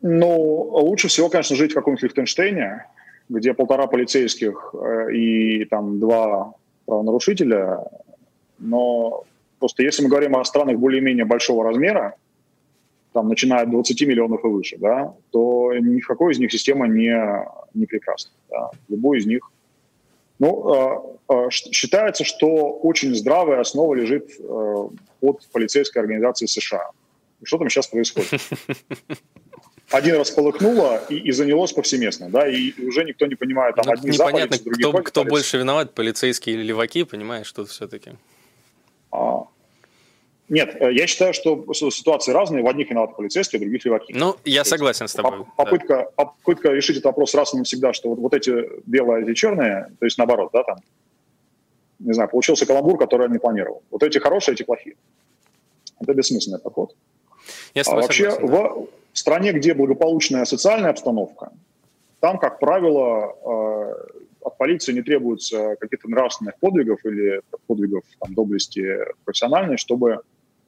Ну, лучше всего, конечно, жить в каком-нибудь Лихтенштейне, где полтора полицейских э, и там два правонарушителя, но просто если мы говорим о странах более-менее большого размера, там, начиная от 20 миллионов и выше, да, то ни в какой из них система не, не прекрасна. Да. Любой из них. Ну, э, э, считается, что очень здравая основа лежит э, под полицейской организацией США. Что там сейчас происходит? один раз полыхнуло и, и занялось повсеместно, да, и уже никто не понимает, там, ну, одни непонятно, за другие кто, кто больше виноват, полицейские или леваки, понимаешь, тут все-таки. А, нет, э, я считаю, что ситуации разные, в одних виноваты полицейские, в других леваки. Ну, я То согласен с тобой. Попытка, да. попытка решить этот вопрос раз и навсегда, что вот, вот эти белые, эти черные, то есть наоборот, да, там, не знаю, получился каламбур, который я не планировал. Вот эти хорошие, эти плохие. Это бессмысленный подход. Я а вообще, согласен, да. в, в стране, где благополучная социальная обстановка, там, как правило, э, от полиции не требуется каких-то нравственных подвигов или подвигов там, доблести профессиональной, чтобы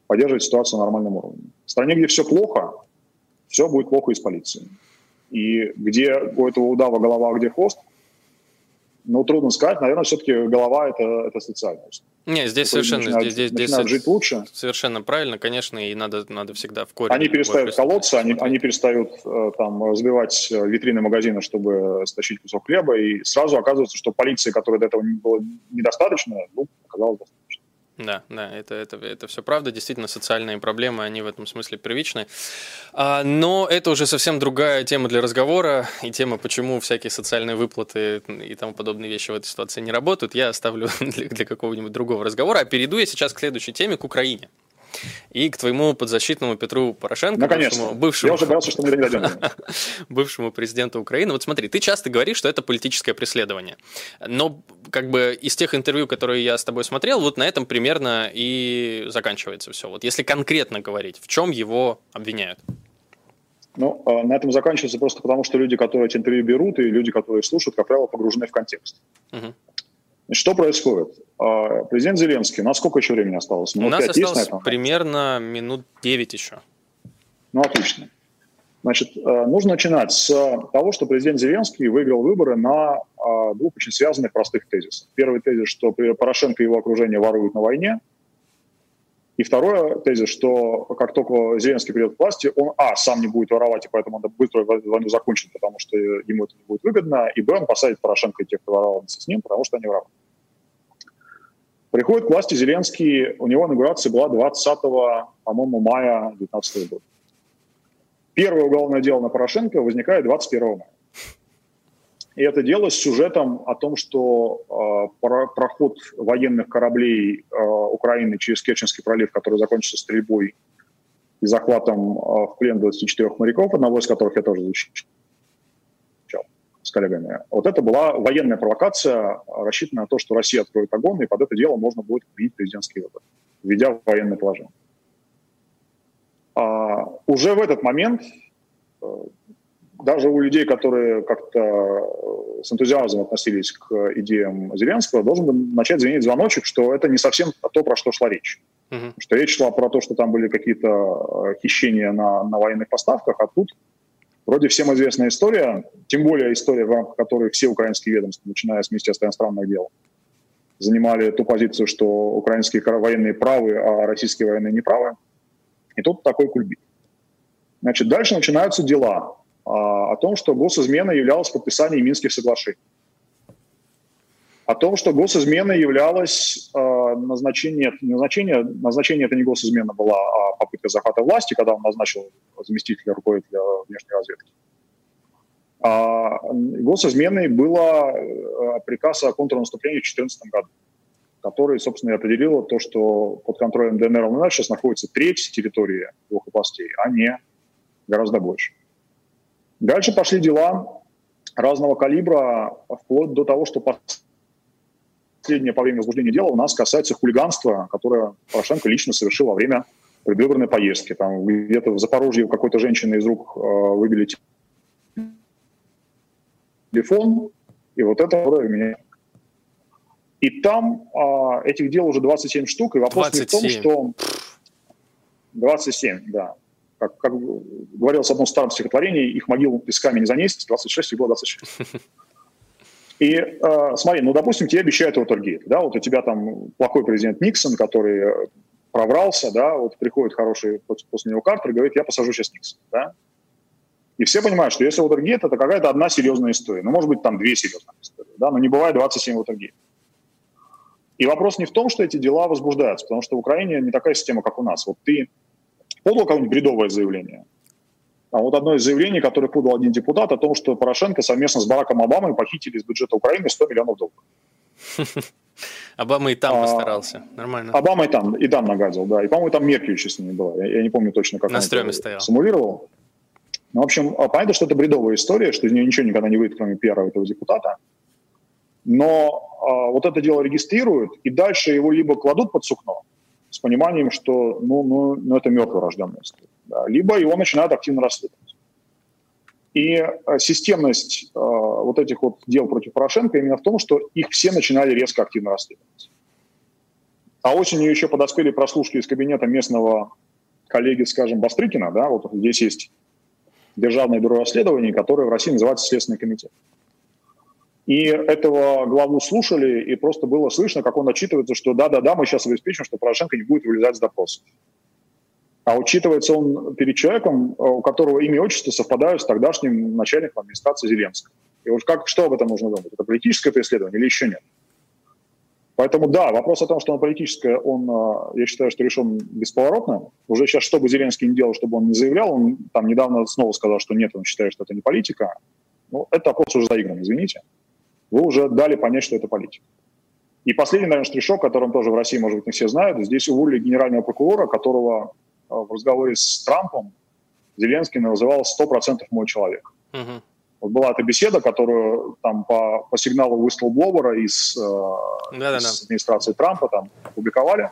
поддерживать ситуацию на нормальном уровне. В стране, где все плохо, все будет плохо из полиции. И где у этого удава голова, а где хвост, ну, трудно сказать. Наверное, все-таки голова это, – это социальность. Не, здесь совершенно начинают, здесь, здесь, здесь жить лучше. Совершенно правильно, конечно, и надо, надо всегда в корень. Они перестают колоться, они, они перестают э, там сбивать э, витрины магазина, чтобы стащить кусок хлеба, и сразу оказывается, что полиции, которой до этого было недостаточно, ну, оказалось достаточно. Да, да, это, это, это все правда. Действительно, социальные проблемы, они в этом смысле первичны. А, но это уже совсем другая тема для разговора. И тема, почему всякие социальные выплаты и тому подобные вещи в этой ситуации не работают, я оставлю для, для какого-нибудь другого разговора. А перейду я сейчас к следующей теме, к Украине. И к твоему подзащитному Петру Порошенко, бывшему, бывшему, Я уже боялся, что мы дойдем. бывшему президенту Украины. Вот смотри, ты часто говоришь, что это политическое преследование. Но как бы из тех интервью, которые я с тобой смотрел, вот на этом примерно и заканчивается все. Вот если конкретно говорить, в чем его обвиняют? Ну, а, на этом заканчивается просто потому, что люди, которые эти интервью берут, и люди, которые слушают, как правило, погружены в контекст. Угу. Что происходит? А, президент Зеленский, у нас сколько еще времени осталось? Минут у нас осталось примерно минут 9 еще. Ну, отлично. Значит, э, нужно начинать с того, что президент Зеленский выиграл выборы на а, двух очень связанных простых тезисах. Первый тезис, что Порошенко и его окружение воруют на войне. И второй тезис, что как только Зеленский придет к власти, он, а, сам не будет воровать, и поэтому он быстро войну закончит, потому что ему это не будет выгодно, и, б, он посадит Порошенко и тех, кто воровал с ним, потому что они воровали. Приходит к власти Зеленский, у него инаугурация была 20, по-моему, мая 2019 года. Первое уголовное дело на Порошенко возникает 21 мая. И это дело с сюжетом о том, что э, проход военных кораблей э, Украины через Керченский пролив, который закончится стрельбой и захватом э, в плен 24 моряков, одного из которых я тоже защищал с коллегами. Вот это была военная провокация, рассчитанная на то, что Россия откроет огонь, и под это дело можно будет обвинить президентский выбор, введя в военное положение. А, уже в этот момент э, даже у людей, которые как-то э, с энтузиазмом относились к идеям Зеленского, должен начать звенеть звоночек, что это не совсем то, про что шла речь. Uh-huh. Что речь шла про то, что там были какие-то э, хищения на, на военных поставках, а тут вроде всем известная история, тем более история, в рамках которой все украинские ведомства, начиная с Министерства иностранных дел, занимали ту позицию, что украинские военные правы, а российские военные неправы. И тут такой кульбит. Значит, дальше начинаются дела а, о том, что госизмена являлась подписанием Минских соглашений. О том, что госизмена являлась э, назначение, назначение, назначение это не госизмена была, а попытка захвата власти, когда он назначил заместителя руководителя внешней разведки. А госизменой было приказ о контрнаступлении в 2014 году который, собственно, и определил то, что под контролем ДНР ЛНР сейчас находится треть территории двух областей, а не гораздо больше. Дальше пошли дела разного калибра, вплоть до того, что последнее по времени возбуждения дела у нас касается хулиганства, которое Порошенко лично совершил во время предвыборной поездки. Там где-то в Запорожье у какой-то женщины из рук э, выбили телефон, и вот это меня и там а, этих дел уже 27 штук, и вопрос 27. не в том, что... 27, да. Как, как говорилось в одном старом стихотворении, их могил песками не занести, 26 и было 26. И э, смотри, ну, допустим, тебе обещают Уотергейт, да, вот у тебя там плохой президент Никсон, который проврался, да, вот приходит хороший после него Картер и говорит, я посажу сейчас Никсон, да. И все понимают, что если Уотергейт, это какая-то одна серьезная история. Ну, может быть, там две серьезные истории, да, но не бывает 27 Уотергейт. И вопрос не в том, что эти дела возбуждаются, потому что в Украине не такая система, как у нас. Вот ты подал какое-нибудь бредовое заявление, вот одно из заявлений, которое подал один депутат, о том, что Порошенко совместно с Бараком Обамой похитили из бюджета Украины 100 миллионов долларов. Обама и там а, постарался. Нормально. Обама и там, и там нагадил, да. И, по-моему, там Меркель еще с ними была. Я, я не помню точно, как На стреме стоял. симулировал. Ну, в общем, а понятно, что это бредовая история, что из нее ничего никогда не выйдет, кроме пиара этого депутата но а, вот это дело регистрируют, и дальше его либо кладут под сукно, с пониманием, что ну, ну, ну это мертвый рожденный да, либо его начинают активно расследовать. И а, системность а, вот этих вот дел против Порошенко именно в том, что их все начинали резко активно расследовать. А осенью еще подоспели прослушки из кабинета местного коллеги, скажем, Бастрыкина, да, вот здесь есть Державное бюро расследований, которое в России называется Следственный комитет. И этого главу слушали, и просто было слышно, как он отчитывается, что да-да-да, мы сейчас обеспечим, что Порошенко не будет вылезать с допросов. А учитывается он перед человеком, у которого имя и отчество совпадают с тогдашним начальником администрации Зеленского. И вот как, что об этом нужно думать? Это политическое преследование или еще нет? Поэтому да, вопрос о том, что он политическое, он, а, я считаю, что решен бесповоротно. Уже сейчас, что бы Зеленский не делал, чтобы он не заявлял, он там недавно снова сказал, что нет, он считает, что это не политика. Ну, это вопрос уже заигран, извините вы уже дали понять, что это политика. И последний, наверное, штришок, которым тоже в России, может быть, не все знают, здесь уволили генерального прокурора, которого э, в разговоре с Трампом Зеленский называл 100% мой человек. Угу. Вот была эта беседа, которую там по, по сигналу whistleblower из, э, да, из администрации Трампа там опубликовали.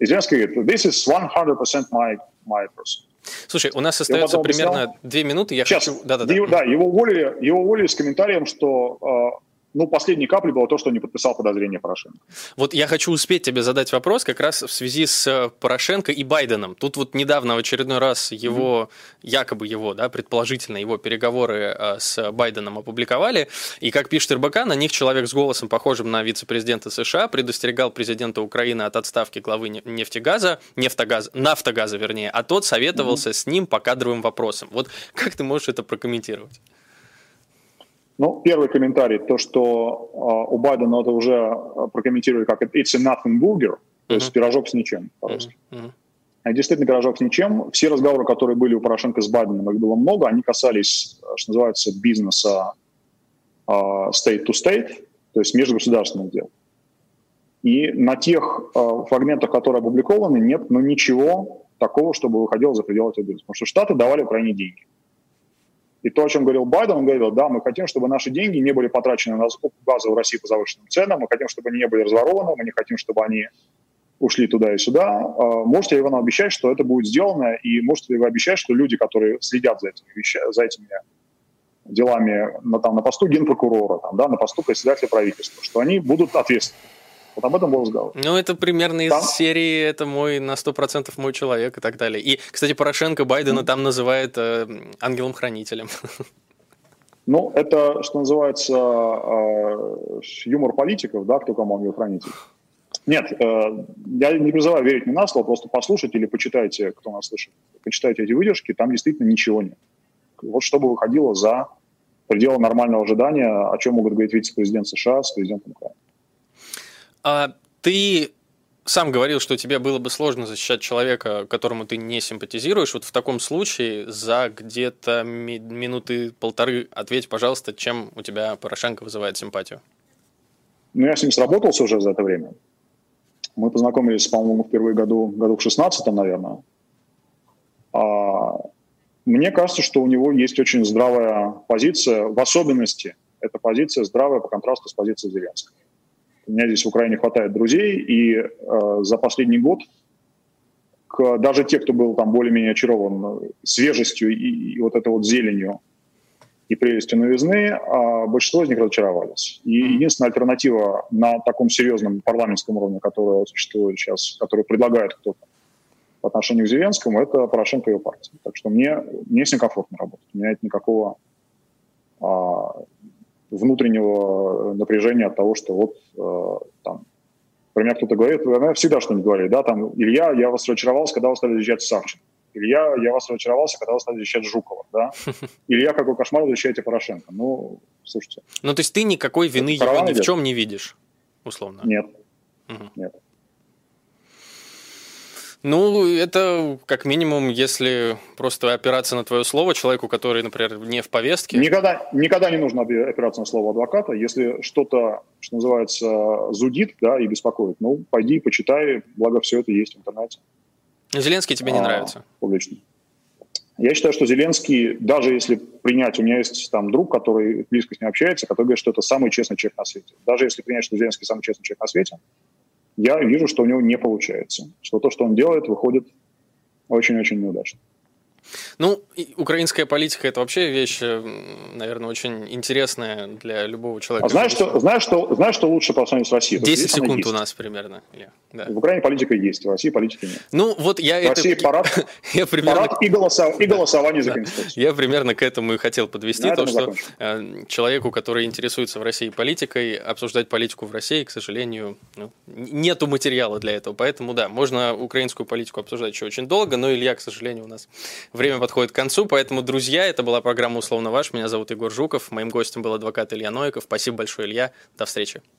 И Зеленский говорит, this is 100% my, my person. Слушай, у нас остается примерно объяснял. две минуты. Я Сейчас, хочу... да, да, да. Его, да, его уволили, его уволили с комментарием, что э, ну, последней каплей было то, что не подписал подозрение Порошенко. Вот я хочу успеть тебе задать вопрос как раз в связи с э, Порошенко и Байденом. Тут вот недавно в очередной раз его, mm-hmm. якобы его, да, предположительно его переговоры э, с Байденом опубликовали, и как пишет РБК, на них человек с голосом, похожим на вице-президента США, предостерегал президента Украины от отставки главы нефтегаза, нефтогаза, нафтогаза, вернее, а тот советовался mm-hmm. с ним по кадровым вопросам. Вот как ты можешь это прокомментировать? Ну, первый комментарий, то, что э, у Байдена это уже а, прокомментировали как «it's a nothing burger», то есть uh-huh. пирожок с ничем по-русски. Uh-huh. Действительно, пирожок с ничем. Все разговоры, которые были у Порошенко с Байденом, их было много, они касались, что называется, бизнеса э, state to state, то есть межгосударственных дел. И на тех э, фрагментах, которые опубликованы, нет ну, ничего такого, чтобы выходило за пределы этого бизнеса. Потому что Штаты давали Украине деньги. И то, о чем говорил Байден, он говорил, да, мы хотим, чтобы наши деньги не были потрачены на закупку газа в России по завышенным ценам, мы хотим, чтобы они не были разворованы, мы не хотим, чтобы они ушли туда и сюда. А, можете ли вы нам обещать, что это будет сделано, и можете ли вы обещать, что люди, которые следят за этими, вещами, за этими делами на, там, на посту генпрокурора, там, да, на посту председателя правительства, что они будут ответственны? Вот об этом был разговор. Ну, это примерно там? из серии «это мой на 100% мой человек» и так далее. И, кстати, Порошенко Байдена mm. там называет э, ангелом-хранителем. Ну, это, что называется, э, юмор политиков, да, кто кому ангел-хранитель. Нет, э, я не призываю верить мне на слово, просто послушайте или почитайте, кто нас слышит, почитайте эти выдержки, там действительно ничего нет. Вот чтобы выходило за пределы нормального ожидания, о чем могут говорить вице-президент США с президентом Украины. А ты сам говорил, что тебе было бы сложно защищать человека, которому ты не симпатизируешь. Вот в таком случае за где-то ми- минуты полторы ответь, пожалуйста, чем у тебя Порошенко вызывает симпатию. Ну, я с ним сработался уже за это время. Мы познакомились, по-моему, впервые году, году в 16 наверное. А, мне кажется, что у него есть очень здравая позиция, в особенности эта позиция здравая по контрасту с позицией Зеленского. У меня здесь в Украине хватает друзей, и э, за последний год к, даже те, кто был там более-менее очарован свежестью и, и вот этой вот зеленью и прелестью новизны, а большинство из них разочаровались. И единственная альтернатива на таком серьезном парламентском уровне, которая существует сейчас, которую предлагает кто-то по отношению к Зеленскому, это Порошенко и его партия. Так что мне, мне с ним комфортно работать. У меня нет никакого а, внутреннего напряжения от того, что вот э, там, про меня кто-то говорит, она всегда что-нибудь говорит, да, там, Илья, я вас разочаровался, когда вы стали защищать Савченко. Илья, я вас разочаровался, когда вы стали защищать Жукова, да. Илья, какой кошмар, защищаете Порошенко. Ну, слушайте. Ну, то есть ты никакой вины его ни в чем не видишь, условно? Нет, нет. Ну, это как минимум, если просто опираться на твое слово человеку, который, например, не в повестке. Никогда, никогда не нужно опираться на слово адвоката. Если что-то, что называется, зудит да, и беспокоит, ну, пойди, почитай, благо все это есть в интернете. Зеленский тебе не а, нравится? Публично. Я считаю, что Зеленский, даже если принять, у меня есть там друг, который близко с ним общается, который говорит, что это самый честный человек на свете. Даже если принять, что Зеленский самый честный человек на свете, я вижу, что у него не получается. Что то, что он делает, выходит очень-очень неудачно. Ну, украинская политика это вообще вещь, э, наверное, очень интересная для любого человека. А знаешь, что, знаешь, что, знаешь, что лучше по сравнению с Россией? 10 секунд у нас примерно. Да. В Украине политика есть, в России политики нет. Ну, вот я в России это... парад, я примерно... парад и, голосов... и голосование за Конституцию. Я примерно к этому и хотел подвести, то, что закончим. Э, человеку, который интересуется в России политикой, обсуждать политику в России, к сожалению, ну, нету материала для этого. Поэтому, да, можно украинскую политику обсуждать еще очень долго, но Илья, к сожалению, у нас время подходит к концу. Поэтому, друзья, это была программа «Условно ваш». Меня зовут Егор Жуков. Моим гостем был адвокат Илья Новиков. Спасибо большое, Илья. До встречи.